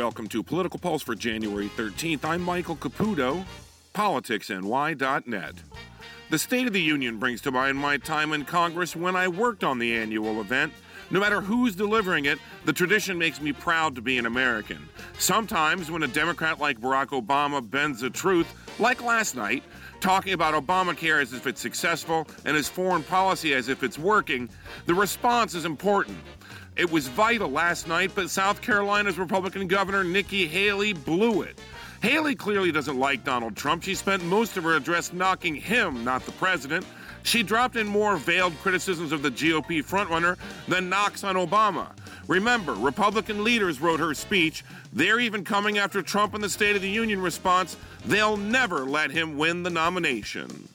Welcome to Political Pulse for January 13th. I'm Michael Caputo, politicsny.net. The State of the Union brings to mind my time in Congress when I worked on the annual event. No matter who's delivering it, the tradition makes me proud to be an American. Sometimes, when a Democrat like Barack Obama bends the truth, like last night, talking about Obamacare as if it's successful and his foreign policy as if it's working, the response is important. It was vital last night, but South Carolina's Republican Governor Nikki Haley blew it. Haley clearly doesn't like Donald Trump. She spent most of her address knocking him, not the president. She dropped in more veiled criticisms of the GOP frontrunner than knocks on Obama. Remember, Republican leaders wrote her speech. They're even coming after Trump in the State of the Union response. They'll never let him win the nomination.